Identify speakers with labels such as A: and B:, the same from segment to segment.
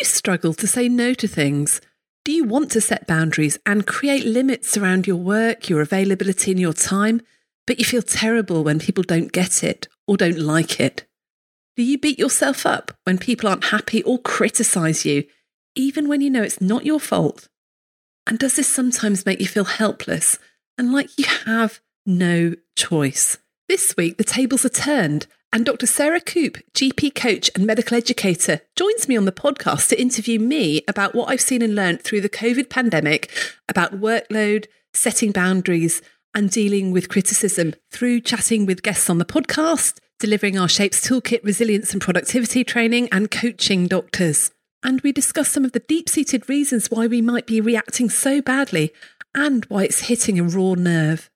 A: you struggle to say no to things? Do you want to set boundaries and create limits around your work, your availability, and your time, but you feel terrible when people don't get it or don't like it? Do you beat yourself up when people aren't happy or criticize you, even when you know it's not your fault? And does this sometimes make you feel helpless and like you have no choice? This week, the tables are turned, and Dr. Sarah Coop, GP coach and medical educator, joins me on the podcast to interview me about what I've seen and learned through the COVID pandemic about workload, setting boundaries, and dealing with criticism through chatting with guests on the podcast, delivering our Shapes Toolkit resilience and productivity training, and coaching doctors. And we discuss some of the deep seated reasons why we might be reacting so badly and why it's hitting a raw nerve.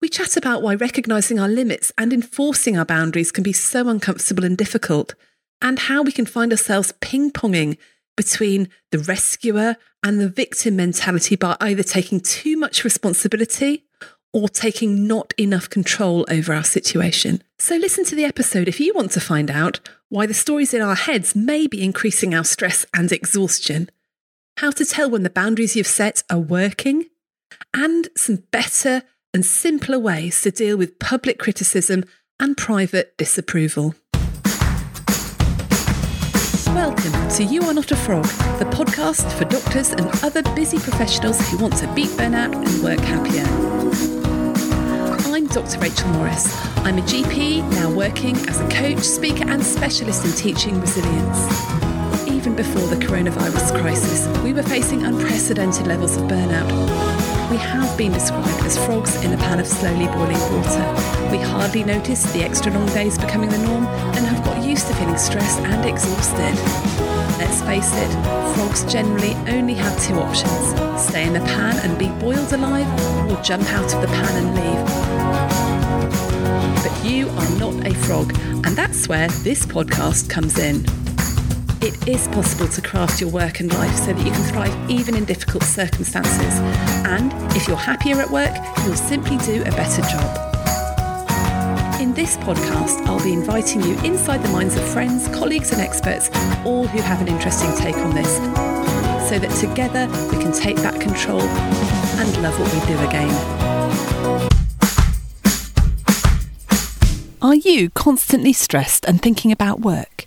A: We chat about why recognising our limits and enforcing our boundaries can be so uncomfortable and difficult, and how we can find ourselves ping ponging between the rescuer and the victim mentality by either taking too much responsibility or taking not enough control over our situation. So, listen to the episode if you want to find out why the stories in our heads may be increasing our stress and exhaustion, how to tell when the boundaries you've set are working, and some better and simpler ways to deal with public criticism and private disapproval. Welcome to You Are Not a Frog, the podcast for doctors and other busy professionals who want to beat burnout and work happier. I'm Dr. Rachel Morris. I'm a GP now working as a coach, speaker, and specialist in teaching resilience even before the coronavirus crisis, we were facing unprecedented levels of burnout. We have been described as frogs in a pan of slowly boiling water. We hardly notice the extra long days becoming the norm and have got used to feeling stressed and exhausted. Let's face it, frogs generally only have two options stay in the pan and be boiled alive, or jump out of the pan and leave. But you are not a frog, and that's where this podcast comes in. It is possible to craft your work and life so that you can thrive even in difficult circumstances. And if you're happier at work, you'll simply do a better job. In this podcast, I'll be inviting you inside the minds of friends, colleagues, and experts, all who have an interesting take on this, so that together we can take back control and love what we do again. Are you constantly stressed and thinking about work?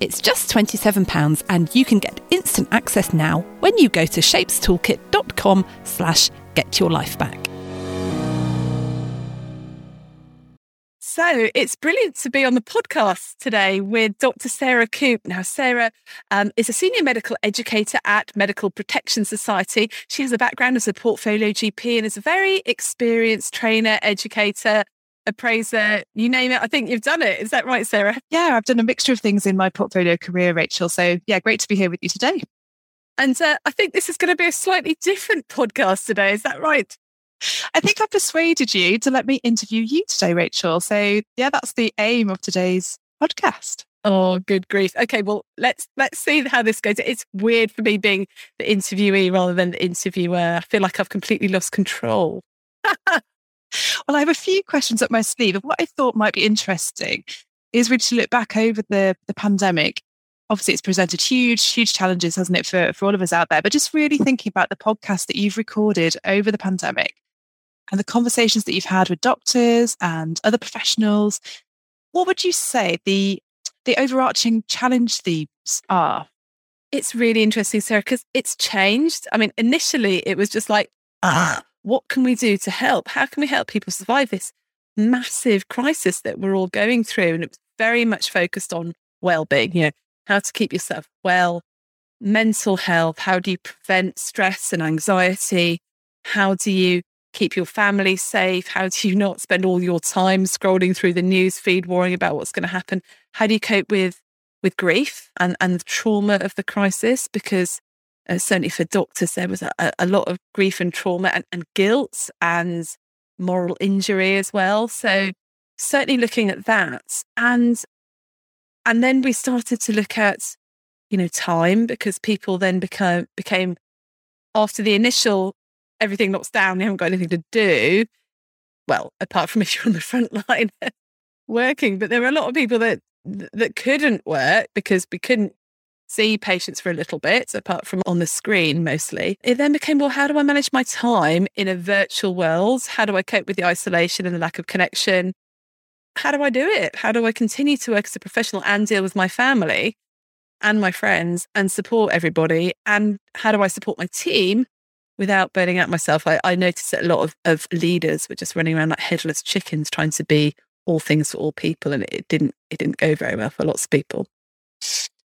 A: It's just £27 and you can get instant access now when you go to shapestoolkit.com slash get your life back. So it's brilliant to be on the podcast today with Dr. Sarah Coop. Now, Sarah um, is a senior medical educator at Medical Protection Society. She has a background as a portfolio GP and is a very experienced trainer, educator, appraiser, you name it. I think you've done it. Is that right, Sarah?
B: Yeah, I've done a mixture of things in my portfolio career, Rachel. So, yeah, great to be here with you today.
A: And uh, I think this is going to be a slightly different podcast today. Is that right?
B: I think I've persuaded you to let me interview you today, Rachel. So, yeah, that's the aim of today's podcast.
A: Oh, good grief. Okay, well, let's let's see how this goes. It's weird for me being the interviewee rather than the interviewer. I feel like I've completely lost control.
B: Well, I have a few questions up my sleeve. And what I thought might be interesting is really to look back over the, the pandemic. Obviously, it's presented huge, huge challenges, hasn't it, for, for all of us out there? But just really thinking about the podcast that you've recorded over the pandemic and the conversations that you've had with doctors and other professionals. What would you say the the overarching challenge themes are?
A: It's really interesting, Sarah, because it's changed. I mean, initially it was just like, ah, what can we do to help? How can we help people survive this massive crisis that we're all going through? And it was very much focused on well-being, you know, how to keep yourself well, mental health, how do you prevent stress and anxiety? How do you keep your family safe? How do you not spend all your time scrolling through the news feed, worrying about what's going to happen? How do you cope with with grief and, and the trauma of the crisis? Because uh, certainly for doctors, there was a, a lot of grief and trauma and, and guilt and moral injury as well. So certainly looking at that. And and then we started to look at, you know, time because people then become became after the initial everything locks down, you haven't got anything to do. Well, apart from if you're on the front line working, but there were a lot of people that that couldn't work because we couldn't see patients for a little bit, apart from on the screen mostly. It then became, well, how do I manage my time in a virtual world? How do I cope with the isolation and the lack of connection? How do I do it? How do I continue to work as a professional and deal with my family and my friends and support everybody? And how do I support my team without burning out myself? I, I noticed that a lot of, of leaders were just running around like headless chickens trying to be all things for all people and it didn't it didn't go very well for lots of people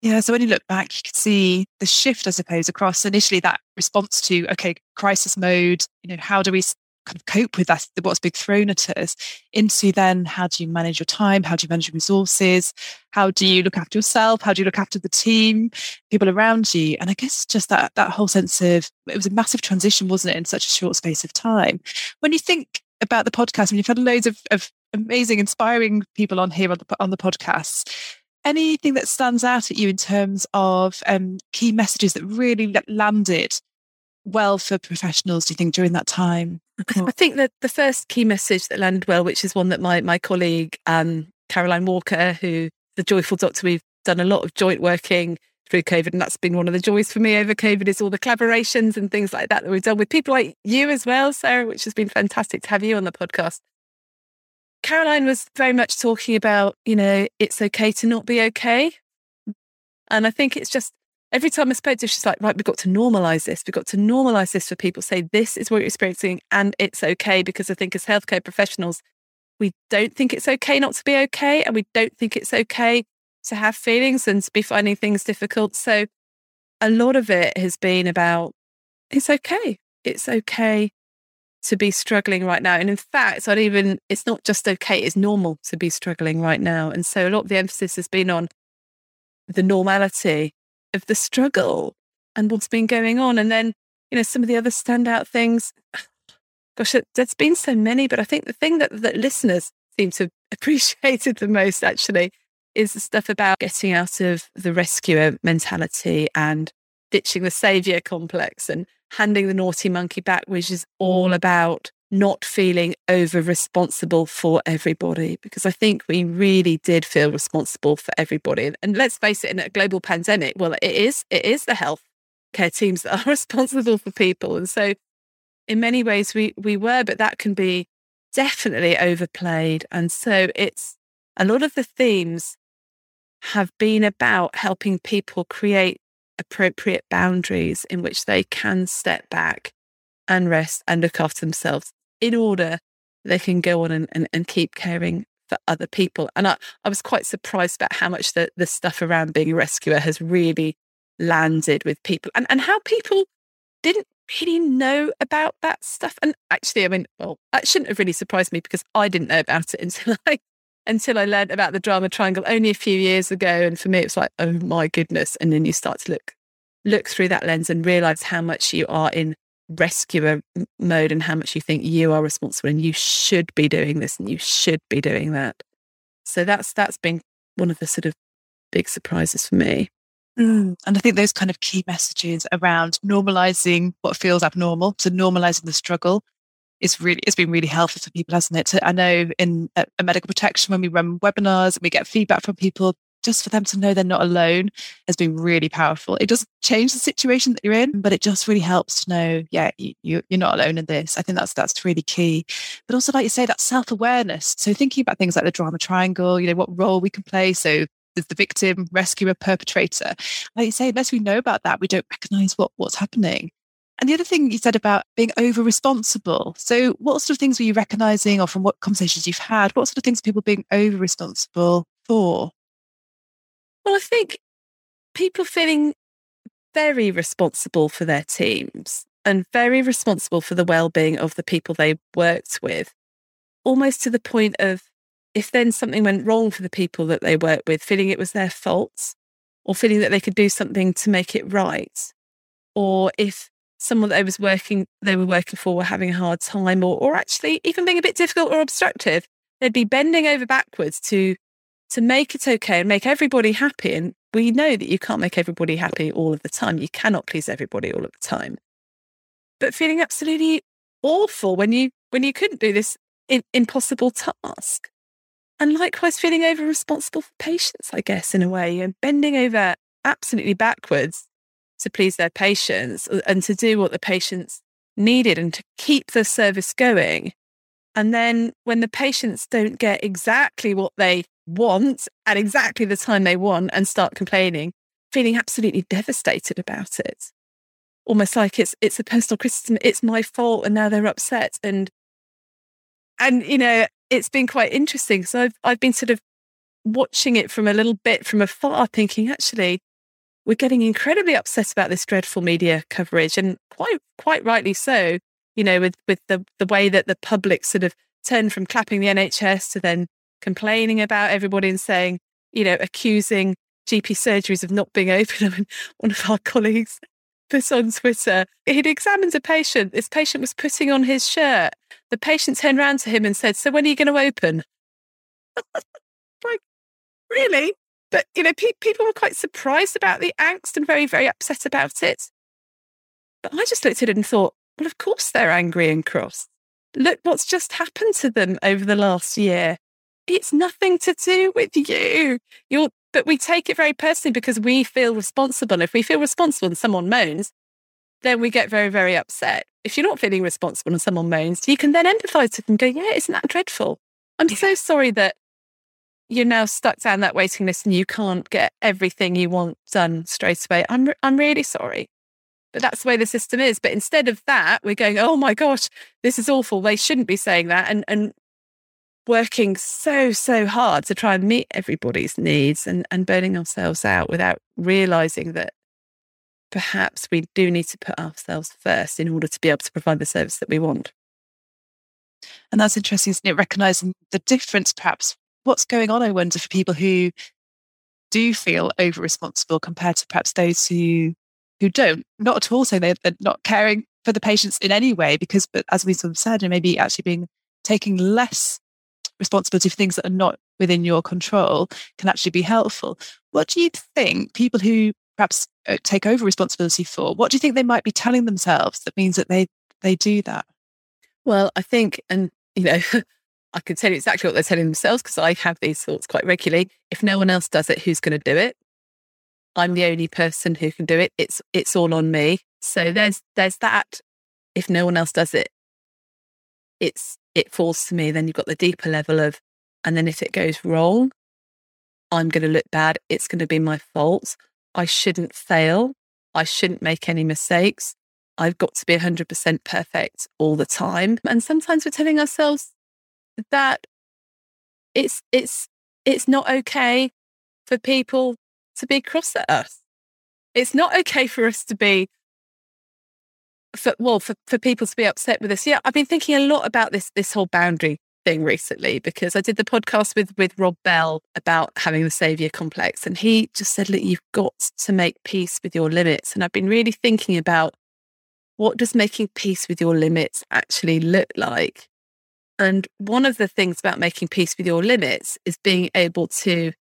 B: yeah. So when you look back, you can see the shift, I suppose, across initially that response to, okay, crisis mode, you know, how do we kind of cope with that, what's being thrown at us, into then how do you manage your time? How do you manage your resources? How do you look after yourself? How do you look after the team, people around you? And I guess just that, that whole sense of, it was a massive transition, wasn't it, in such a short space of time? When you think about the podcast, I mean, you've had loads of, of amazing, inspiring people on here on the, on the podcasts anything that stands out at you in terms of um, key messages that really landed well for professionals, do you think, during that time?
A: I think that the first key message that landed well, which is one that my, my colleague, um, Caroline Walker, who the Joyful Doctor, we've done a lot of joint working through COVID, and that's been one of the joys for me over COVID is all the collaborations and things like that that we've done with people like you as well, Sarah, which has been fantastic to have you on the podcast. Caroline was very much talking about, you know, it's okay to not be okay. And I think it's just every time I spoke to her, she's like, right, we've got to normalize this. We've got to normalize this for people. Say, this is what you're experiencing and it's okay. Because I think as healthcare professionals, we don't think it's okay not to be okay. And we don't think it's okay to have feelings and to be finding things difficult. So a lot of it has been about it's okay. It's okay to be struggling right now. And in fact, not even, it's not just okay, it's normal to be struggling right now. And so a lot of the emphasis has been on the normality of the struggle and what's been going on. And then, you know, some of the other standout things, gosh, there's been so many, but I think the thing that, that listeners seem to appreciate it the most actually is the stuff about getting out of the rescuer mentality and ditching the savior complex and handing the naughty monkey back, which is all about not feeling over responsible for everybody because I think we really did feel responsible for everybody. And let's face it, in a global pandemic, well, it is it is the health care teams that are responsible for people. And so in many ways we we were, but that can be definitely overplayed. And so it's a lot of the themes have been about helping people create appropriate boundaries in which they can step back and rest and look after themselves in order they can go on and, and, and keep caring for other people. And I, I was quite surprised about how much the, the stuff around being a rescuer has really landed with people and, and how people didn't really know about that stuff. And actually, I mean, well, that shouldn't have really surprised me because I didn't know about it until I until I learned about the drama triangle only a few years ago. And for me, it's like, oh my goodness. And then you start to look, look through that lens and realize how much you are in rescuer mode and how much you think you are responsible and you should be doing this and you should be doing that. So that's, that's been one of the sort of big surprises for me.
B: Mm. And I think those kind of key messages around normalizing what feels abnormal, so normalizing the struggle, is really it's been really helpful for people, hasn't it? I know in a medical protection when we run webinars and we get feedback from people, just for them to know they're not alone has been really powerful. It doesn't change the situation that you're in, but it just really helps to know, yeah, you, you, are not alone in this. I think that's that's really key. But also, like you say, that self awareness. So thinking about things like the drama triangle, you know, what role we can play. So there's the victim, rescuer, perpetrator. Like you say, unless we know about that, we don't recognize what what's happening. And the other thing you said about being over responsible. So, what sort of things were you recognizing, or from what conversations you've had, what sort of things are people being over responsible for?
A: Well, I think people feeling very responsible for their teams and very responsible for the well-being of the people they worked with, almost to the point of if then something went wrong for the people that they worked with, feeling it was their fault or feeling that they could do something to make it right or if someone that they was working they were working for were having a hard time or or actually even being a bit difficult or obstructive, they'd be bending over backwards to to make it okay and make everybody happy. And we know that you can't make everybody happy all of the time. You cannot please everybody all of the time. But feeling absolutely awful when you when you couldn't do this impossible task. And likewise feeling over responsible for patients, I guess, in a way, and bending over absolutely backwards to please their patients uh, and to do what the patients needed and to keep the service going. And then when the patients don't get exactly what they want at exactly the time they want and start complaining, feeling absolutely devastated about it. Almost like it's it's a personal criticism, it's my fault, and now they're upset. And and you know, it's been quite interesting. So I've I've been sort of watching it from a little bit from afar, thinking actually, we're getting incredibly upset about this dreadful media coverage, and quite quite rightly so. You know, with with the the way that the public sort of turned from clapping the NHS to then complaining about everybody and saying, you know, accusing GP surgeries of not being open. I mean, one of our colleagues put on Twitter, he'd examined a patient. This patient was putting on his shirt. The patient turned around to him and said, So when are you going to open? like, really? But, you know, pe- people were quite surprised about the angst and very, very upset about it. But I just looked at it and thought, well, of course they're angry and cross. Look what's just happened to them over the last year. It's nothing to do with you. You're, but we take it very personally because we feel responsible. If we feel responsible and someone moans, then we get very, very upset. If you're not feeling responsible and someone moans, you can then empathize with them go, yeah, isn't that dreadful? I'm so sorry that you're now stuck down that waiting list and you can't get everything you want done straight away. I'm, I'm really sorry. But that's the way the system is. But instead of that, we're going, oh my gosh, this is awful. They shouldn't be saying that. And, and working so, so hard to try and meet everybody's needs and, and burning ourselves out without realizing that perhaps we do need to put ourselves first in order to be able to provide the service that we want.
B: And that's interesting, isn't it? Recognizing the difference, perhaps. What's going on, I wonder, for people who do feel over responsible compared to perhaps those who who don't. Not at all saying they're, they're not caring for the patients in any way, because but as we sort of said, and maybe actually being taking less responsibility for things that are not within your control can actually be helpful. What do you think people who perhaps uh, take over responsibility for, what do you think they might be telling themselves that means that they they do that?
A: Well, I think, and you know, I can tell you exactly what they're telling themselves because I have these thoughts quite regularly. If no one else does it, who's going to do it? I'm the only person who can do it. It's it's all on me. So there's there's that. If no one else does it, it's it falls to me. Then you've got the deeper level of, and then if it goes wrong, I'm going to look bad. It's going to be my fault. I shouldn't fail. I shouldn't make any mistakes. I've got to be 100% perfect all the time. And sometimes we're telling ourselves that it's it's it's not okay for people to be cross at us. It's not okay for us to be for well for, for people to be upset with us. Yeah, I've been thinking a lot about this this whole boundary thing recently because I did the podcast with with Rob Bell about having the savior complex, and he just said, "Look, you've got to make peace with your limits." And I've been really thinking about what does making peace with your limits actually look like. And one of the things about making peace with your limits is being able to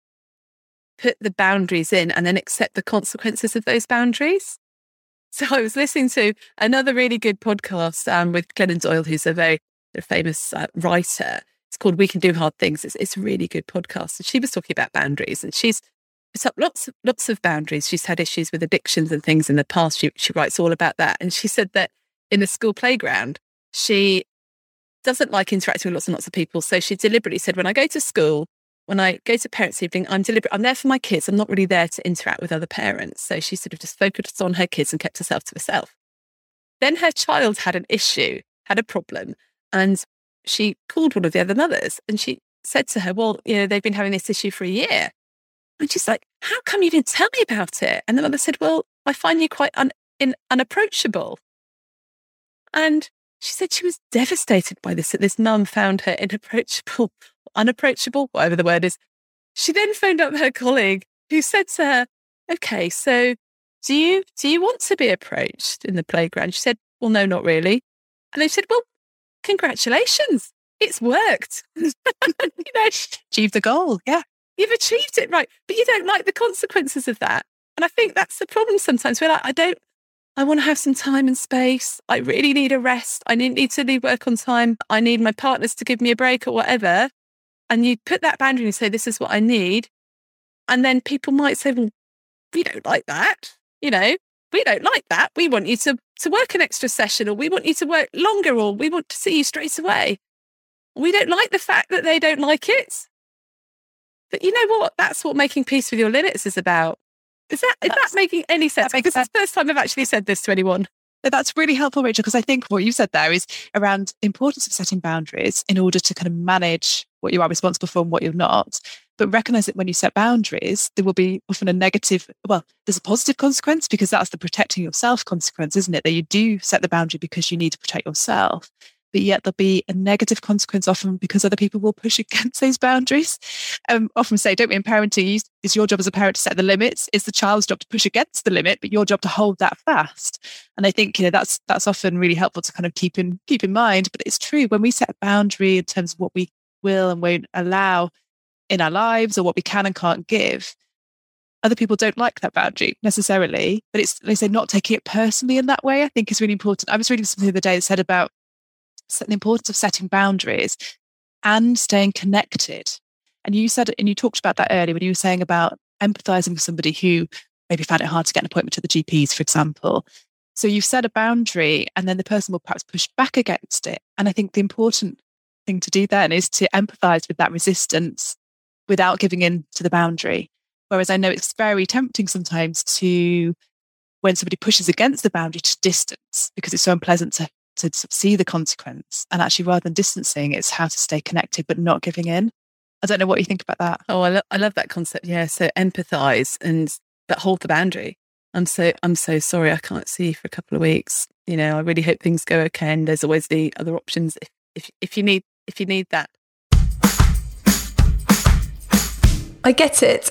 A: put the boundaries in and then accept the consequences of those boundaries. So I was listening to another really good podcast um, with Glennon Doyle, who's a very famous uh, writer. It's called We Can Do Hard Things. It's, it's a really good podcast. And she was talking about boundaries and she's put up lots of, lots of boundaries. She's had issues with addictions and things in the past. She, she writes all about that. And she said that in the school playground, she doesn't like interacting with lots and lots of people. So she deliberately said, when I go to school, when I go to parents' evening, I'm deliberate. I'm there for my kids. I'm not really there to interact with other parents. So she sort of just focused on her kids and kept herself to herself. Then her child had an issue, had a problem, and she called one of the other mothers and she said to her, Well, you know, they've been having this issue for a year. And she's like, How come you didn't tell me about it? And the mother said, Well, I find you quite un- in- unapproachable. And she said she was devastated by this, that this mum found her inapproachable, unapproachable, whatever the word is. She then phoned up her colleague who said to her, Okay, so do you do you want to be approached in the playground? She said, Well, no, not really. And they said, Well, congratulations. It's worked. you
B: know, achieved the goal. Yeah.
A: You've achieved it, right? But you don't like the consequences of that. And I think that's the problem sometimes. We're like, I don't, I want to have some time and space. I really need a rest. I need to leave work on time. I need my partners to give me a break or whatever. And you put that boundary and say, this is what I need. And then people might say, well, we don't like that. You know, we don't like that. We want you to, to work an extra session or we want you to work longer or we want to see you straight away. We don't like the fact that they don't like it. But you know what? That's what making peace with your limits is about. Is that is that making any sense? Because it's the first time I've actually said this to anyone.
B: That's really helpful, Rachel, because I think what you said there is around importance of setting boundaries in order to kind of manage what you are responsible for and what you're not. But recognize that when you set boundaries, there will be often a negative, well, there's a positive consequence because that's the protecting yourself consequence, isn't it? That you do set the boundary because you need to protect yourself but yet there'll be a negative consequence often because other people will push against those boundaries. Um, often say, don't be in parenting, it's your job as a parent to set the limits. It's the child's job to push against the limit, but your job to hold that fast. And I think you know that's that's often really helpful to kind of keep in keep in mind. But it's true when we set a boundary in terms of what we will and won't allow in our lives or what we can and can't give. Other people don't like that boundary necessarily, but it's they say not taking it personally in that way. I think is really important. I was reading something the other day that said about the importance of setting boundaries and staying connected. And you said, and you talked about that earlier when you were saying about empathizing with somebody who maybe found it hard to get an appointment to the GPs, for example. So you've set a boundary and then the person will perhaps push back against it. And I think the important thing to do then is to empathize with that resistance without giving in to the boundary. Whereas I know it's very tempting sometimes to, when somebody pushes against the boundary, to distance because it's so unpleasant to to see the consequence. And actually, rather than distancing, it's how to stay connected but not giving in. I don't know what you think about that.
A: Oh, I, lo- I love that concept. Yeah. So empathize and but hold the boundary. I'm so I'm so sorry I can't see you for a couple of weeks. You know, I really hope things go okay. And there's always the other options if if, if you need if you need that. I get it.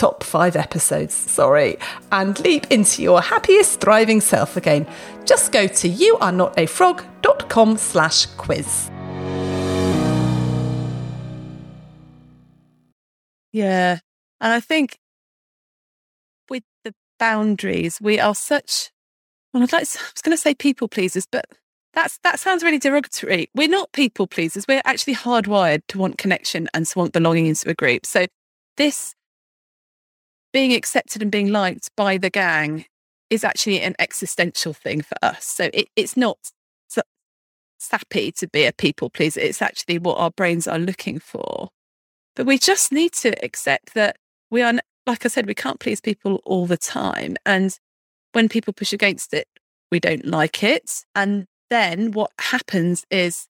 A: top five episodes, sorry, and leap into your happiest, thriving self again. Just go to youarenotafrog.com slash quiz. Yeah. And I think with the boundaries, we are such, well, I'd like I was going to say people pleasers, but that's that sounds really derogatory. We're not people pleasers. We're actually hardwired to want connection and to want belonging into a group. So this being accepted and being liked by the gang is actually an existential thing for us. So it, it's not sappy to be a people pleaser. It's actually what our brains are looking for. But we just need to accept that we are, like I said, we can't please people all the time. And when people push against it, we don't like it. And then what happens is,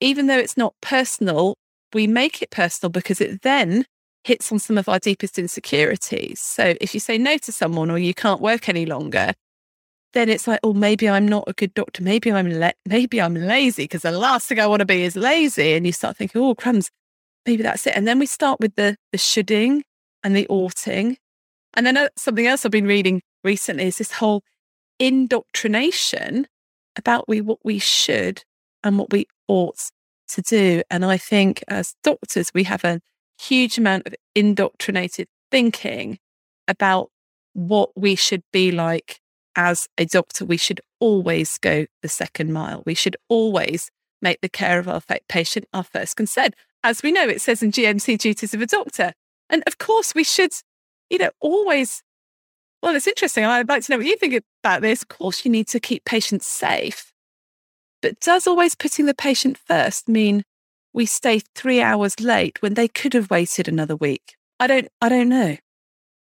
A: even though it's not personal, we make it personal because it then hits on some of our deepest insecurities. So if you say no to someone or you can't work any longer, then it's like, oh, maybe I'm not a good doctor. Maybe I'm la- maybe I'm lazy because the last thing I want to be is lazy. And you start thinking, oh, crumbs, maybe that's it. And then we start with the the shoulding and the oughting. And then something else I've been reading recently is this whole indoctrination about we what we should and what we ought to do. And I think as doctors, we have a huge amount of indoctrinated thinking about what we should be like as a doctor. We should always go the second mile. We should always make the care of our patient our first concern. As we know, it says in GMC duties of a doctor. And of course, we should, you know, always. Well, it's interesting. I'd like to know what you think about this. Of course, you need to keep patients safe. But does always putting the patient first mean we stay three hours late when they could have waited another week? I don't I don't know.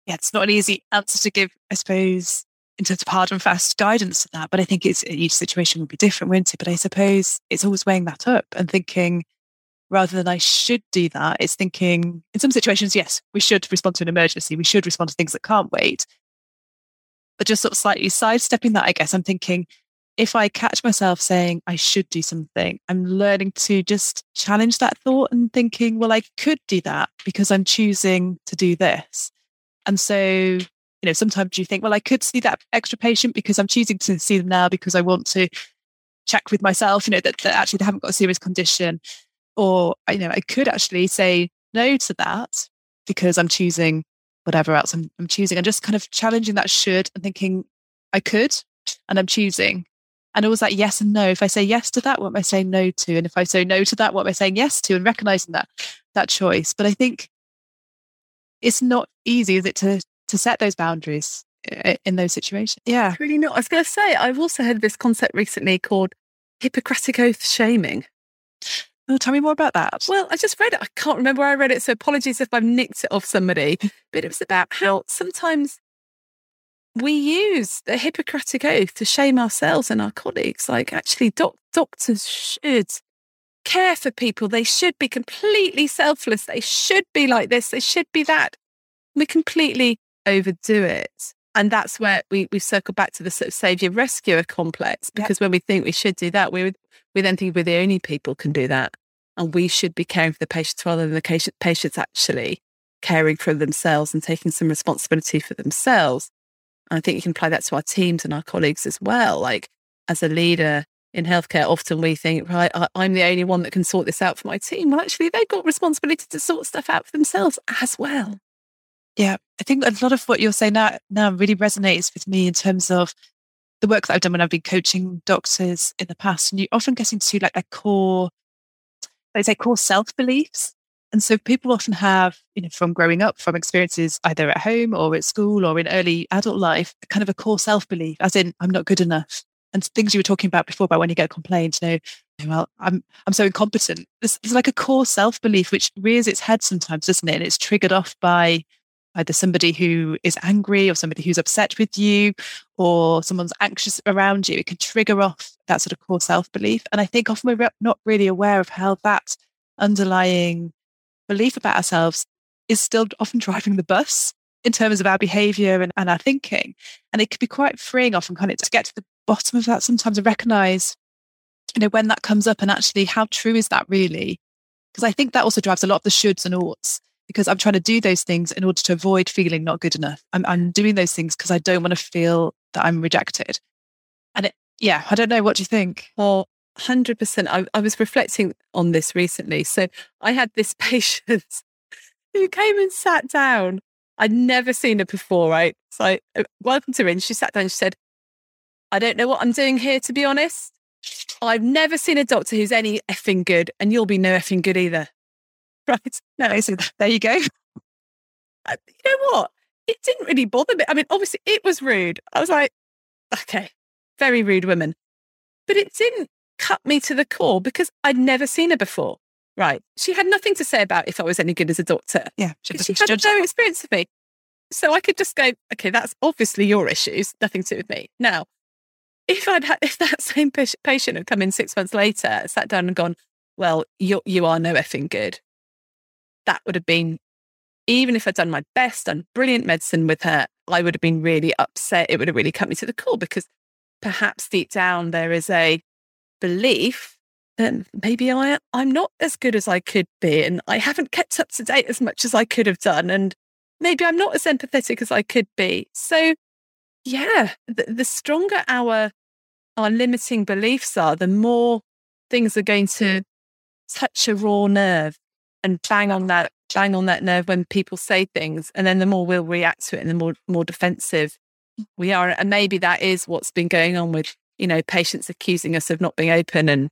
B: Yeah, it's not an easy answer to give, I suppose. in terms of hard and fast guidance to that. But I think it's each situation will be different, won't it? But I suppose it's always weighing that up and thinking rather than I should do that, it's thinking in some situations, yes, we should respond to an emergency. We should respond to things that can't wait. But just sort of slightly sidestepping that, I guess I'm thinking if I catch myself saying I should do something, I'm learning to just challenge that thought and thinking, well, I could do that because I'm choosing to do this. And so, you know, sometimes you think, well, I could see that extra patient because I'm choosing to see them now because I want to check with myself, you know, that, that actually they haven't got a serious condition. Or, you know, I could actually say no to that because I'm choosing whatever else I'm, choosing. I'm choosing and just kind of challenging that should and thinking I could and I'm choosing and always that yes and no. If I say yes to that, what am I saying no to? And if I say no to that, what am I saying yes to? And recognizing that that choice. But I think it's not easy, is it, to to set those boundaries eh, in those situations?
A: Yeah, really not. I was going to say I've also heard this concept recently called Hippocratic oath shaming.
B: Oh, tell me more about that.
A: Well, I just read it. I can't remember where I read it, so apologies if I've nicked it off somebody. But it was about how sometimes we use the Hippocratic Oath to shame ourselves and our colleagues. Like, actually, doc- doctors should care for people. They should be completely selfless. They should be like this. They should be that. We completely overdo it. And that's where we, we circle back to the sort of savior rescuer complex, because yep. when we think we should do that, we, we then think we're the only people can do that. And we should be caring for the patients rather than the patients actually caring for themselves and taking some responsibility for themselves. I think you can apply that to our teams and our colleagues as well. Like as a leader in healthcare, often we think, right, I'm the only one that can sort this out for my team. Well, actually, they've got responsibility to sort stuff out for themselves as well.
B: Yeah, I think a lot of what you're saying now, now really resonates with me in terms of the work that I've done when I've been coaching doctors in the past. And you often get into like their core, they say core self beliefs. And so people often have, you know, from growing up, from experiences either at home or at school or in early adult life, kind of a core self belief, as in, I'm not good enough. And things you were talking about before about when you get a complaint, you know, oh, well, I'm I'm so incompetent. There's like a core self belief which rears its head sometimes, doesn't it? And it's triggered off by either somebody who is angry or somebody who's upset with you or someone's anxious around you. It can trigger off that sort of core self belief. And I think often we're not really aware of how that underlying belief about ourselves is still often driving the bus in terms of our behavior and, and our thinking. And it can be quite freeing often kind of to get to the bottom of that sometimes and recognize, you know, when that comes up and actually how true is that really? Because I think that also drives a lot of the shoulds and oughts because I'm trying to do those things in order to avoid feeling not good enough. I'm, I'm doing those things because I don't want to feel that I'm rejected. And it, yeah, I don't know. What do you think?
A: Well, 100%. I, I was reflecting on this recently. So I had this patient who came and sat down. I'd never seen her before, right? So I uh, welcomed her in. She sat down and she said, I don't know what I'm doing here, to be honest. I've never seen a doctor who's any effing good, and you'll be no effing good either.
B: Right. No, so there you go.
A: Uh, you know what? It didn't really bother me. I mean, obviously, it was rude. I was like, okay, very rude woman. But it didn't cut me to the core because I'd never seen her before. Right. She had nothing to say about if I was any good as a doctor.
B: Yeah.
A: She, she had no experience of me. So I could just go, okay, that's obviously your issues, nothing to do with me. Now, if I'd had, if that same patient had come in six months later, sat down and gone, well, you you are no effing good. That would have been, even if I'd done my best, done brilliant medicine with her, I would have been really upset. It would have really cut me to the core because perhaps deep down there is a belief that maybe I, I'm not as good as I could be and I haven't kept up to date as much as I could have done. And maybe I'm not as empathetic as I could be. So, yeah, the, the stronger our our limiting beliefs are, the more things are going to touch a raw nerve and bang on that bang on that nerve when people say things and then the more we'll react to it and the more more defensive we are and maybe that is what's been going on with you know, patients accusing us of not being open and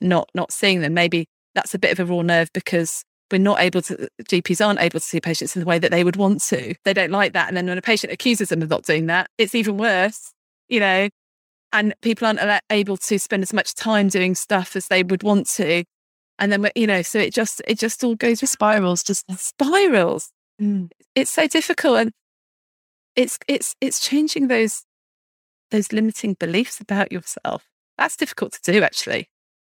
A: not not seeing them. Maybe that's a bit of a raw nerve because we're not able to GPs aren't able to see patients in the way that they would want to. They don't like that. And then when a patient accuses them of not doing that, it's even worse, you know. And people aren't able to spend as much time doing stuff as they would want to. And then you know, so it just it just all goes with spirals, just spirals. Mm. It's so difficult. And it's it's it's changing those those limiting beliefs about yourself. That's difficult to do, actually.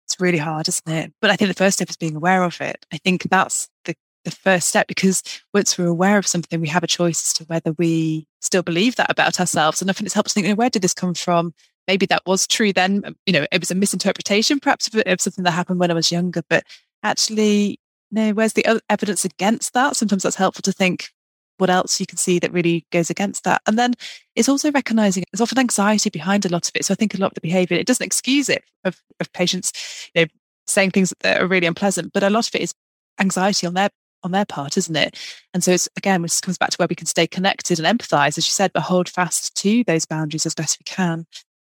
B: It's really hard, isn't it? But I think the first step is being aware of it. I think that's the, the first step because once we're aware of something, we have a choice as to whether we still believe that about ourselves. And I think it's to think, you know, where did this come from? Maybe that was true then. Um, you know, it was a misinterpretation, perhaps, of, of something that happened when I was younger. But actually, no, where's the evidence against that? Sometimes that's helpful to think, what else you can see that really goes against that. And then it's also recognizing there's often anxiety behind a lot of it. So I think a lot of the behavior, it doesn't excuse it of, of patients, you know, saying things that are really unpleasant, but a lot of it is anxiety on their on their part, isn't it? And so it's again, this comes back to where we can stay connected and empathize, as you said, but hold fast to those boundaries as best we can.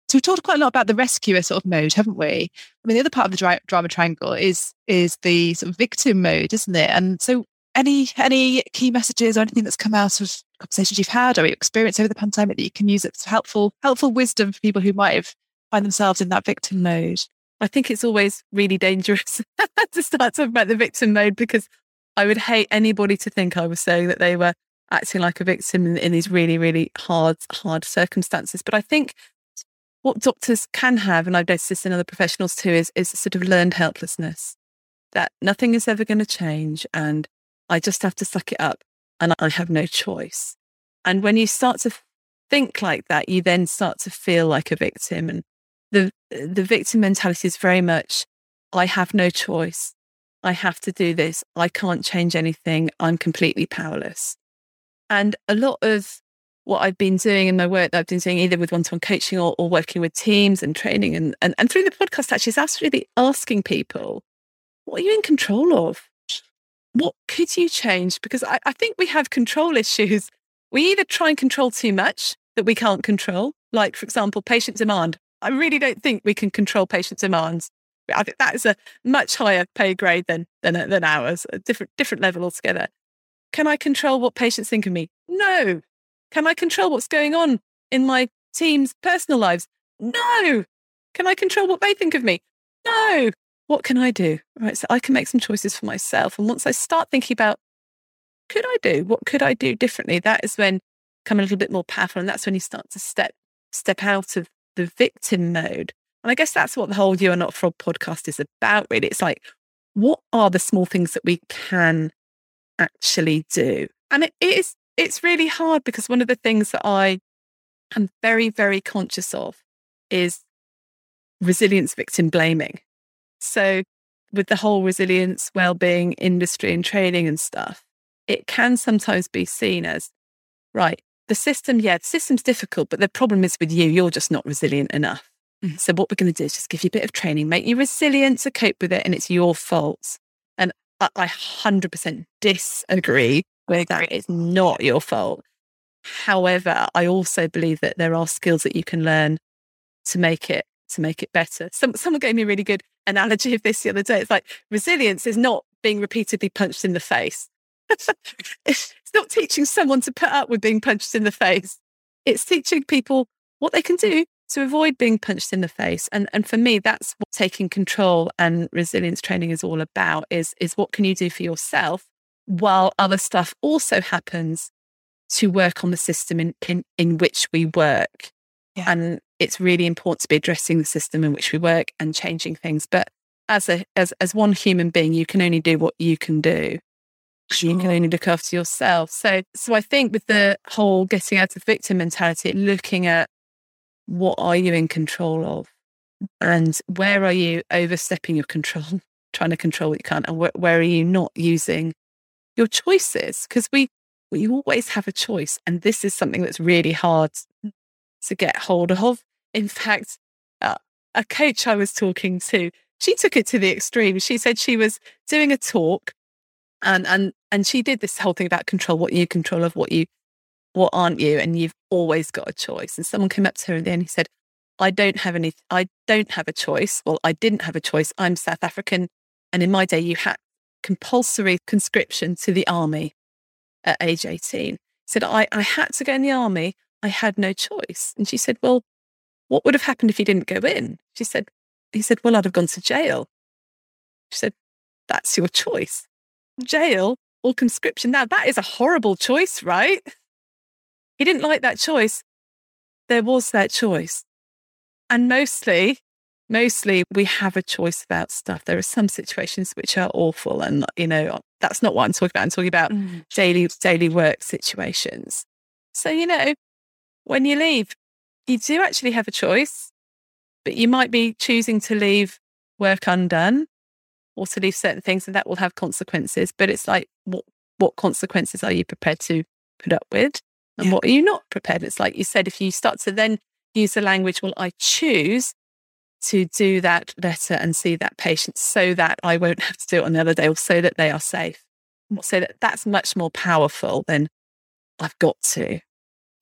B: So we've talked quite a lot about the rescuer sort of mode, haven't we? I mean, the other part of the dra- drama triangle is is the sort of victim mode, isn't it? And so any any key messages or anything that's come out of conversations you've had or experience over the pandemic that you can use as helpful helpful wisdom for people who might have find themselves in that victim mode?
A: I think it's always really dangerous to start talking about the victim mode because I would hate anybody to think I was saying that they were acting like a victim in, in these really, really hard, hard circumstances. But I think what doctors can have, and I've noticed this in other professionals too, is, is sort of learned helplessness that nothing is ever going to change. And I just have to suck it up and I have no choice. And when you start to think like that, you then start to feel like a victim. And the, the victim mentality is very much, I have no choice. I have to do this. I can't change anything. I'm completely powerless. And a lot of what I've been doing in my work that I've been doing either with one-to-one coaching or, or working with teams and training and, and, and through the podcast actually is actually asking people, what are you in control of? What could you change? Because I, I think we have control issues. We either try and control too much that we can't control, like, for example, patient demand. I really don't think we can control patient demands. I think that is a much higher pay grade than, than, uh, than ours, a different, different level altogether. Can I control what patients think of me? No. Can I control what's going on in my team's personal lives? No. Can I control what they think of me? No what can I do? Right. So I can make some choices for myself. And once I start thinking about, could I do? What could I do differently? That is when come a little bit more powerful. And that's when you start to step step out of the victim mode. And I guess that's what the whole You Are Not Frog podcast is about, really. It's like, what are the small things that we can actually do? And it is it's really hard because one of the things that I am very, very conscious of is resilience victim blaming. So, with the whole resilience, well-being industry and training and stuff, it can sometimes be seen as right. The system, yeah, the system's difficult, but the problem is with you. You're just not resilient enough. Mm. So, what we're going to do is just give you a bit of training, make you resilient to cope with it, and it's your fault. And I, I 100% disagree with that. It's not your fault. However, I also believe that there are skills that you can learn to make it to make it better. Some, someone gave me a really good analogy of this the other day. It's like resilience is not being repeatedly punched in the face. it's not teaching someone to put up with being punched in the face. It's teaching people what they can do to avoid being punched in the face. And and for me, that's what taking control and resilience training is all about. Is is what can you do for yourself while other stuff also happens to work on the system in in, in which we work. Yeah. And it's really important to be addressing the system in which we work and changing things. But as a as as one human being, you can only do what you can do. Sure. You can only look after yourself. So so I think with the whole getting out of victim mentality, looking at what are you in control of and where are you overstepping your control, trying to control what you can't, and wh- where are you not using your choices? Because we we always have a choice, and this is something that's really hard to get hold of. In fact, uh, a coach I was talking to, she took it to the extreme. She said she was doing a talk and and and she did this whole thing about control, what you control of what you what aren't you, and you've always got a choice. And someone came up to her and then he said, I don't have any I don't have a choice. Well, I didn't have a choice. I'm South African. And in my day you had compulsory conscription to the army at age 18. He said, I, I had to go in the army. I had no choice. And she said, Well, what would have happened if you didn't go in? She said, He said, Well, I'd have gone to jail. She said, That's your choice. Jail or conscription. Now, that is a horrible choice, right? He didn't like that choice. there was that choice. And mostly, mostly we have a choice about stuff. There are some situations which are awful. And, you know, that's not what I'm talking about. I'm talking about mm. daily, daily work situations. So, you know, when you leave, you do actually have a choice, but you might be choosing to leave work undone or to leave certain things and that will have consequences. But it's like, what, what consequences are you prepared to put up with? And yeah. what are you not prepared? It's like you said, if you start to then use the language, well, I choose to do that letter and see that patient so that I won't have to do it on the other day or so that they are safe. So that that's much more powerful than I've got to.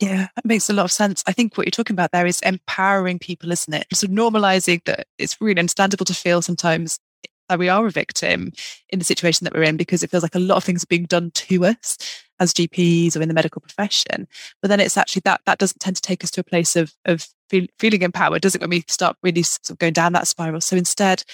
B: Yeah, that makes a lot of sense. I think what you're talking about there is empowering people, isn't it? So normalizing that it's really understandable to feel sometimes that we are a victim in the situation that we're in because it feels like a lot of things are being done to us as GPs or in the medical profession. But then it's actually that that doesn't tend to take us to a place of of feel, feeling empowered, does it? When we start really sort of going down that spiral. So instead,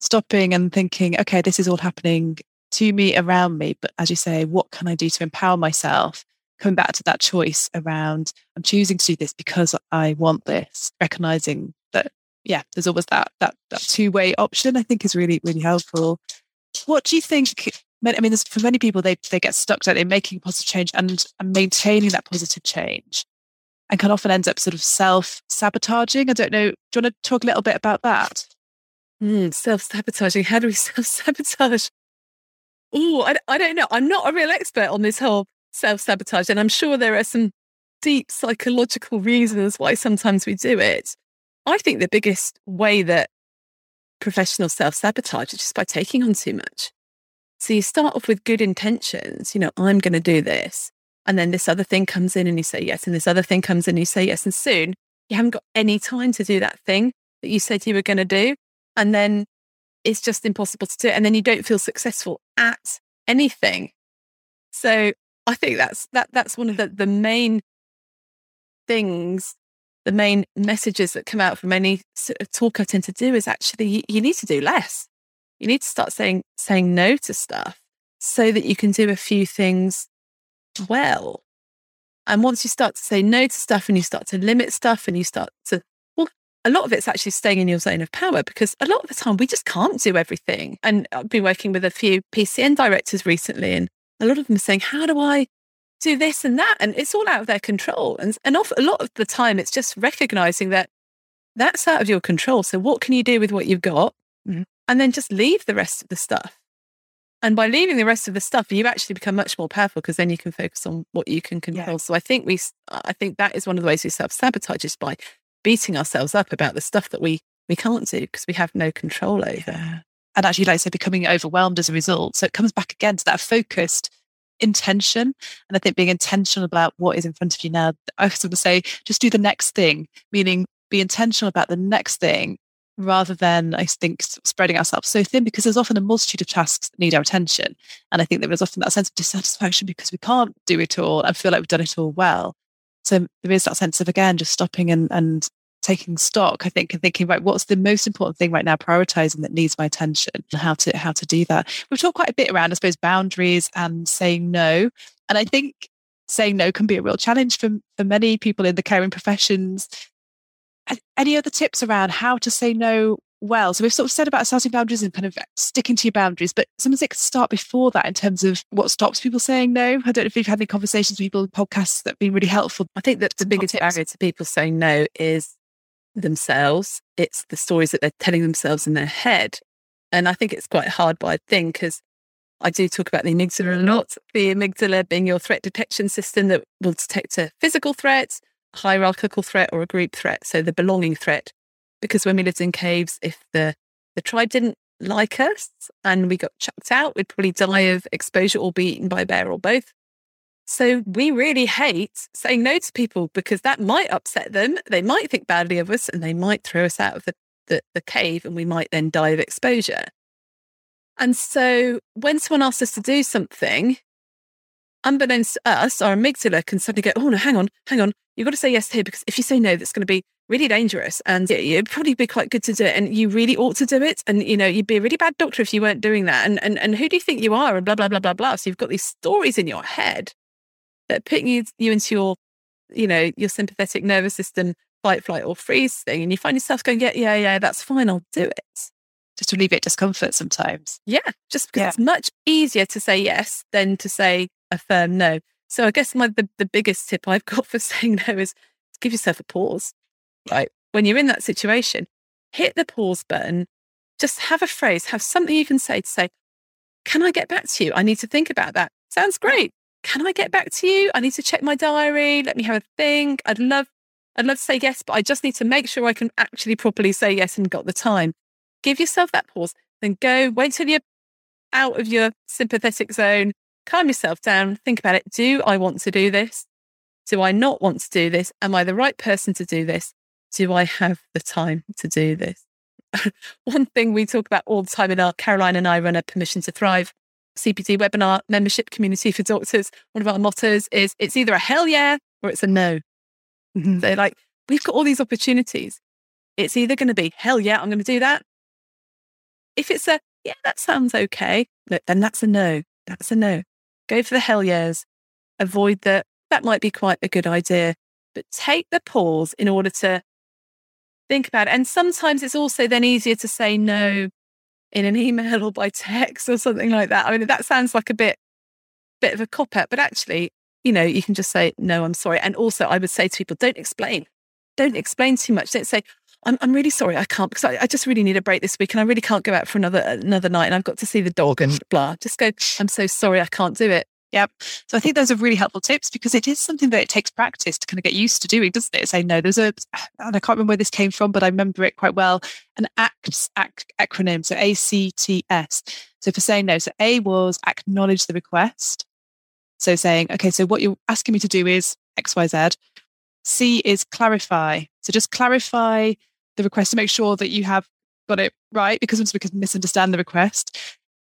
B: stopping and thinking, okay, this is all happening to me, around me. But as you say, what can I do to empower myself? Coming back to that choice around, I'm choosing to do this because I want this, recognizing that, yeah, there's always that that that two way option. I think is really really helpful. What do you think I mean, for many people, they they get stuck at in making positive change and, and maintaining that positive change, and can often end up sort of self sabotaging. I don't know. Do you want to talk a little bit about that?
A: Mm, self sabotaging. How do we self sabotage? Oh, I, I don't know. I'm not a real expert on this whole self sabotage, and I'm sure there are some deep psychological reasons why sometimes we do it. I think the biggest way that professional self sabotage is just by taking on too much. So you start off with good intentions, you know, I'm going to do this. And then this other thing comes in and you say yes. And this other thing comes in and you say yes. And soon you haven't got any time to do that thing that you said you were going to do. And then it's just impossible to do it. And then you don't feel successful at anything. So I think that's that that's one of the, the main things, the main messages that come out from any sort of talk I tend to do is actually you, you need to do less you need to start saying saying no to stuff so that you can do a few things well. And once you start to say no to stuff and you start to limit stuff and you start to, well, a lot of it's actually staying in your zone of power because a lot of the time we just can't do everything. And I've been working with a few PCN directors recently, and a lot of them are saying, How do I do this and that? And it's all out of their control. And, and off, a lot of the time, it's just recognizing that that's out of your control. So, what can you do with what you've got? Mm-hmm and then just leave the rest of the stuff. And by leaving the rest of the stuff, you actually become much more powerful because then you can focus on what you can control. Yeah. So I think we, I think that is one of the ways we self sabotage is by beating ourselves up about the stuff that we we can't do because we have no control over. Yeah.
B: And actually, like I say, becoming overwhelmed as a result. So it comes back again to that focused intention. And I think being intentional about what is in front of you now, I sort of say, just do the next thing, meaning be intentional about the next thing rather than I think spreading ourselves so thin because there's often a multitude of tasks that need our attention. And I think there is often that sense of dissatisfaction because we can't do it all and feel like we've done it all well. So there is that sense of again just stopping and, and taking stock, I think, and thinking, right, what's the most important thing right now, prioritizing that needs my attention and how to how to do that. We've talked quite a bit around, I suppose, boundaries and saying no. And I think saying no can be a real challenge for, for many people in the caring professions any other tips around how to say no well? So we've sort of said about setting boundaries and kind of sticking to your boundaries, but sometimes it could start before that in terms of what stops people saying no. I don't know if you've had any conversations with people, podcasts that have been really helpful.
A: I think that the biggest barrier to people saying no is themselves. It's the stories that they're telling themselves in their head. And I think it's quite hard by thing because I do talk about the amygdala a lot. The amygdala being your threat detection system that will detect a physical threat, hierarchical threat or a group threat, so the belonging threat. Because when we lived in caves, if the, the tribe didn't like us and we got chucked out, we'd probably die of exposure or be eaten by a bear or both. So we really hate saying no to people because that might upset them. They might think badly of us and they might throw us out of the, the, the cave and we might then die of exposure. And so when someone asks us to do something, unbeknownst to us, our amygdala can suddenly go, oh no, hang on, hang on, you've got to say yes here because if you say no, that's going to be really dangerous. And it'd probably be quite good to do it and you really ought to do it and you know you'd be a really bad doctor if you weren't doing that. And and, and who do you think you are? And blah blah blah blah blah. So you've got these stories in your head that putting you, you into your you know, your sympathetic nervous system fight, flight, or freeze thing, and you find yourself going, yeah, yeah, yeah, that's fine, I'll do it.
B: Just to alleviate discomfort sometimes.
A: Yeah, just because
B: Yeah.
A: it's much easier to say yes than to say a firm no. So I guess my the, the biggest tip I've got for saying no is to give yourself a pause. Right. When you're in that situation, hit the pause button, just have a phrase, have something you can say to say, Can I get back to you? I need to think about that. Sounds great. Can I get back to you? I need to check my diary. Let me have a think. I'd love I'd love to say yes, but I just need to make sure I can actually properly say yes and got the time. Give yourself that pause, then go, wait till you're out of your sympathetic zone, calm yourself down, think about it. Do I want to do this? Do I not want to do this? Am I the right person to do this? Do I have the time to do this? One thing we talk about all the time in our Caroline and I run a Permission to Thrive CPD webinar membership community for doctors. One of our mottos is it's either a hell yeah or it's a no. They're like, we've got all these opportunities. It's either going to be hell yeah, I'm going to do that. If it's a yeah, that sounds okay, no, then that's a no. That's a no. Go for the hell yeahs. Avoid the that might be quite a good idea, but take the pause in order to think about it. And sometimes it's also then easier to say no in an email or by text or something like that. I mean, that sounds like a bit bit of a cop out, but actually, you know, you can just say, no, I'm sorry. And also I would say to people, don't explain. Don't explain too much. Don't say, I'm, I'm really sorry, I can't because I, I just really need a break this week and I really can't go out for another another night and I've got to see the dog and blah. Just go, I'm so sorry, I can't do it.
B: Yep. So I think those are really helpful tips because it is something that it takes practice to kind of get used to doing, doesn't it? Say no. There's a, and I can't remember where this came from, but I remember it quite well. An ACTS ac- acronym, so A C T S. So for saying no, so A was acknowledge the request. So saying, okay, so what you're asking me to do is X, Y, Z. C is clarify. So just clarify the request to make sure that you have got it right because sometimes we can misunderstand the request.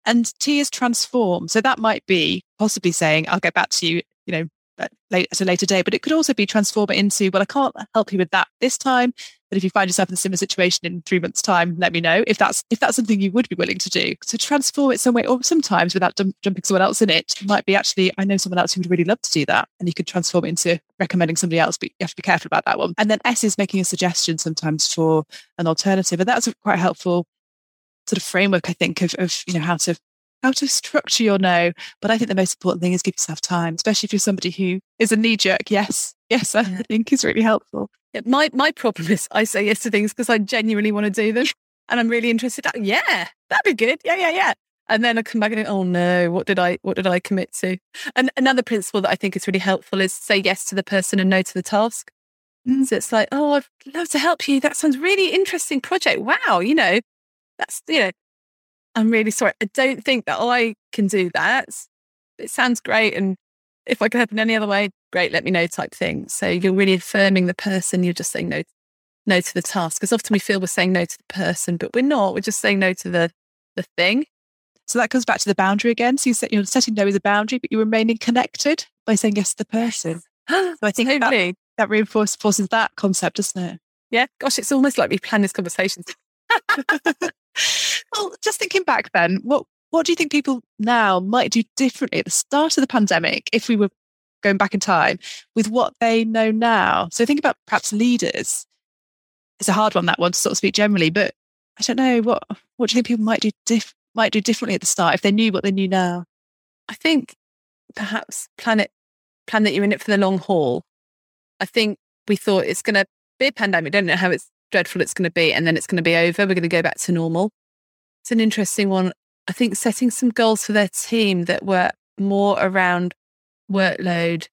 B: And T is transform. So that might be possibly saying, I'll get back to you, you know, at, a later day. But it could also be transform it into, well, I can't help you with that this time. But if you find yourself in a similar situation in three months' time, let me know if that's if that's something you would be willing to do. So transform it some way, or sometimes without jump, jumping someone else in it, it might be actually, I know someone else who would really love to do that. And you could transform it into recommending somebody else, but you have to be careful about that one. And then S is making a suggestion sometimes for an alternative. And that's quite helpful sort of framework, I think, of, of you know, how to how to structure your no. But I think the most important thing is give yourself time, especially if you're somebody who is a knee jerk. Yes, yes, I
A: Yeah.
B: think is really helpful.
A: Yeah, my my problem is I say yes to things because I genuinely want to do them and I'm really interested. Oh, yeah, that'd be good. Yeah, yeah, yeah. And then I come back and oh no, what did I what did I commit to? And another principle that I think is really helpful is say yes to the person and no to the task.
B: Mm.
A: So it's like, oh, I'd love to help you. That sounds really interesting project. Wow, you know, that's you know, I'm really sorry. I don't think that I can do that. It sounds great, and if I could help in any other way, great, let me know type thing. So you're really affirming the person. You're just saying no, no to the task. Because often we feel we're saying no to the person, but we're not. We're just saying no to the the thing.
B: So that comes back to the boundary again. So you set, you're setting no as a boundary, but you're remaining connected by saying yes to the person. So I think that,
A: totally.
B: that reinforces that concept, doesn't it?
A: Yeah. Gosh, it's almost like we planned this conversation.
B: well, just thinking back then, what what do you think people now might do differently at the start of the pandemic if we were going back in time with what they know now? So think about perhaps leaders. It's a hard one that one to sort of speak generally, but I don't know what what do you think people might do might do differently at the start if they knew what they knew now?
A: I think perhaps plan it, plan that you're in it for the long haul. I think we thought it's going to be a pandemic. Don't know how it's dreadful it's going to be, and then it's going to be over. We're going to go back to normal. It's an interesting one. I think setting some goals for their team that were more around workload,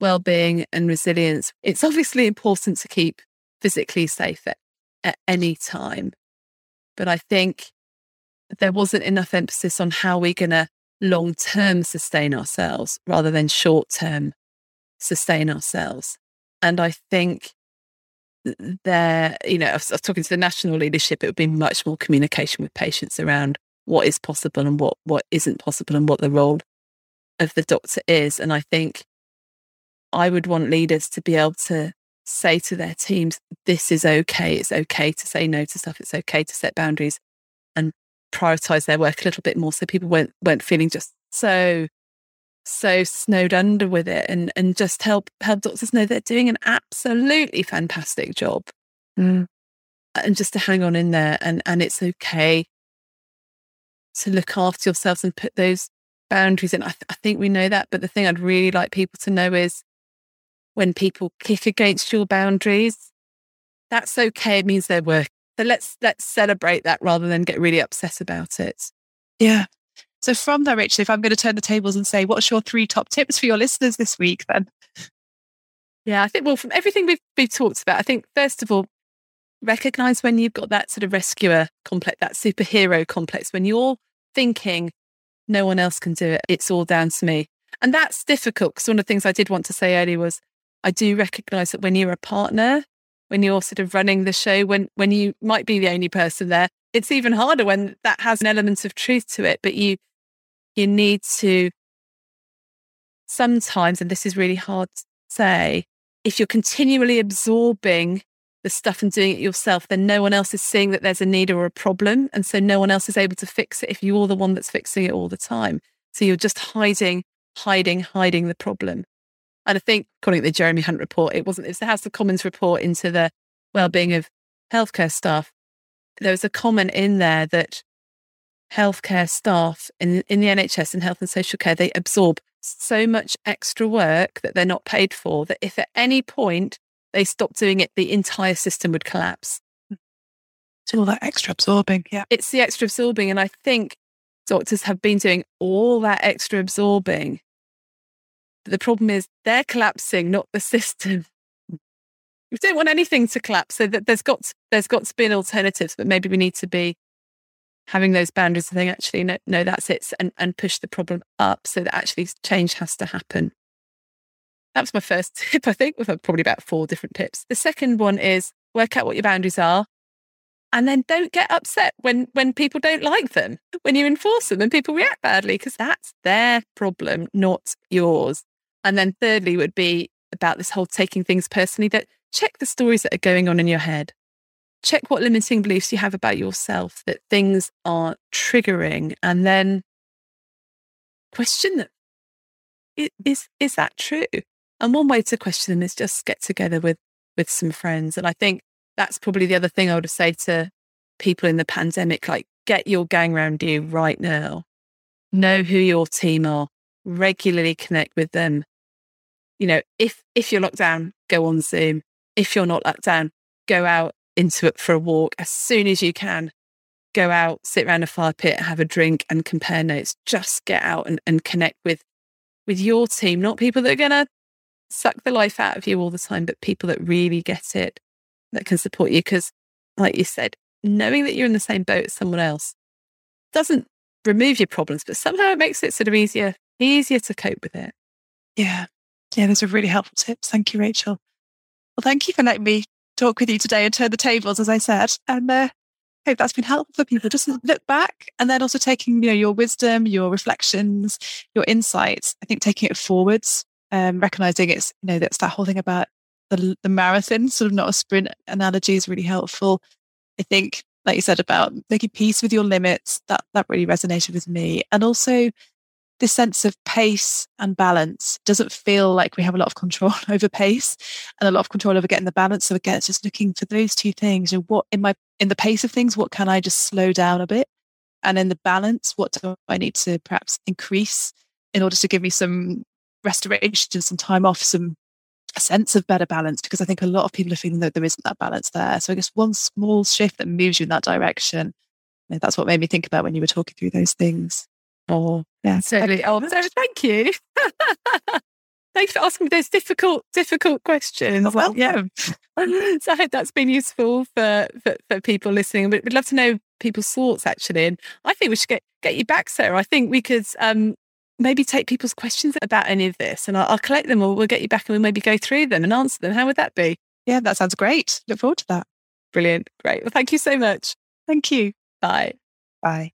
A: well-being, and resilience. It's obviously important to keep physically safe at, at any time, but I think there wasn't enough emphasis on how we're going to long term sustain ourselves rather than short term sustain ourselves. And I think th- there, you know, I was, I was talking to the national leadership, it would be much more communication with patients around what is possible and what, what isn't possible and what the role of the doctor is. And I think I would want leaders to be able to say to their teams, this is okay. It's okay to say no to stuff. It's okay to set boundaries and prioritize their work a little bit more so people weren't, weren't feeling just so so snowed under with it and and just help help doctors know they're doing an absolutely fantastic job.
B: Mm.
A: And just to hang on in there and and it's okay to look after yourselves and put those boundaries in. I, th- I think we know that, but the thing I'd really like people to know is when people kick against your boundaries, that's okay. It means they're working. So let's let's celebrate that rather than get really upset about it.
B: Yeah. So from there, Rachel, if I'm going to turn the tables and say, what's your three top tips for your listeners this week then?
A: Yeah, I think well, from everything we've we've talked about, I think first of all, recognize when you've got that sort of rescuer complex, that superhero complex, when you're thinking no one else can do it, it's all down to me. And that's difficult because one of the things I did want to say earlier was I do recognize that when you're a partner, when you're sort of running the show, when when you might be the only person there, it's even harder when that has an element of truth to it. But you you need to sometimes, and this is really hard to say, if you're continually absorbing the stuff and doing it yourself, then no one else is seeing that there's a need or a problem. And so no one else is able to fix it if you're the one that's fixing it all the time. So you're just hiding, hiding, hiding the problem. And I think, calling it the Jeremy Hunt report, it wasn't, it's the House of Commons report into the well-being of healthcare staff. There was a comment in there that healthcare staff in, in the NHS and health and social care, they absorb so much extra work that they're not paid for that if at any point they stopped doing it, the entire system would collapse.
B: So all that extra absorbing. Yeah.
A: It's the extra absorbing. And I think doctors have been doing all that extra absorbing. But the problem is they're collapsing, not the system. We don't want anything to collapse. So that there's got to, there's got to be an alternative, but maybe we need to be having those boundaries and saying, actually, no, no, that's it, and, and push the problem up so that actually change has to happen. That was my first tip, I think, with uh, probably about four different tips. The second one is work out what your boundaries are and then don't get upset when when people don't like them when you enforce them and people react badly because that's their problem not yours and then thirdly would be about this whole taking things personally that check the stories that are going on in your head check what limiting beliefs you have about yourself that things are triggering and then question them is is that true and one way to question them is just get together with with some friends. And I think that's probably the other thing I would say to people in the pandemic, like get your gang around you right now. Know who your team are, regularly connect with them. You know, if if you're locked down, go on Zoom. If you're not locked down, go out into it for a walk as soon as you can. Go out, sit around a fire pit, have a drink and compare notes. Just get out and, and connect with with your team, not people that are gonna suck the life out of you all the time, but people that really get it, that can support you. Because, like you said, knowing that you're in the same boat as someone else doesn't remove your problems, but somehow it makes it sort of easier, easier to cope with it.
B: Yeah. Yeah, those are really helpful tips. Thank you, Rachel. Well, thank you for letting me talk with you today and turn the tables, as I said. And uh, hope that's been helpful for people. Just look back and then also taking, you know, your wisdom, your reflections, your insights. I think taking it forwards um, recognizing it's you know that's that whole thing about the, the marathon sort of not a sprint analogy is really helpful i think like you said about making peace with your limits that that really resonated with me and also this sense of pace and balance doesn't feel like we have a lot of control over pace and a lot of control over getting the balance so again it's just looking for those two things you know, what in my in the pace of things what can i just slow down a bit and in the balance what do i need to perhaps increase in order to give me some restoration, some time off, some a sense of better balance because I think a lot of people are feeling that there isn't that balance there. So I guess one small shift that moves you in that direction. That's what made me think about when you were talking through those things.
A: Oh, yeah, certainly. Oh, so thank you. Thanks for asking me those difficult, difficult questions.
B: Well,
A: yeah. so I hope that's been useful for, for, for people listening. But we'd love to know people's thoughts actually. And I think we should get, get you back, Sarah. I think we could um, maybe take people's questions about any of this and I'll, I'll, collect them or we'll get you back and we'll maybe go through them and answer them. How would that be?
B: Yeah, that sounds great. Look forward to that.
A: Brilliant. Great. Well, thank you so much.
B: Thank you.
A: Bye.
B: Bye.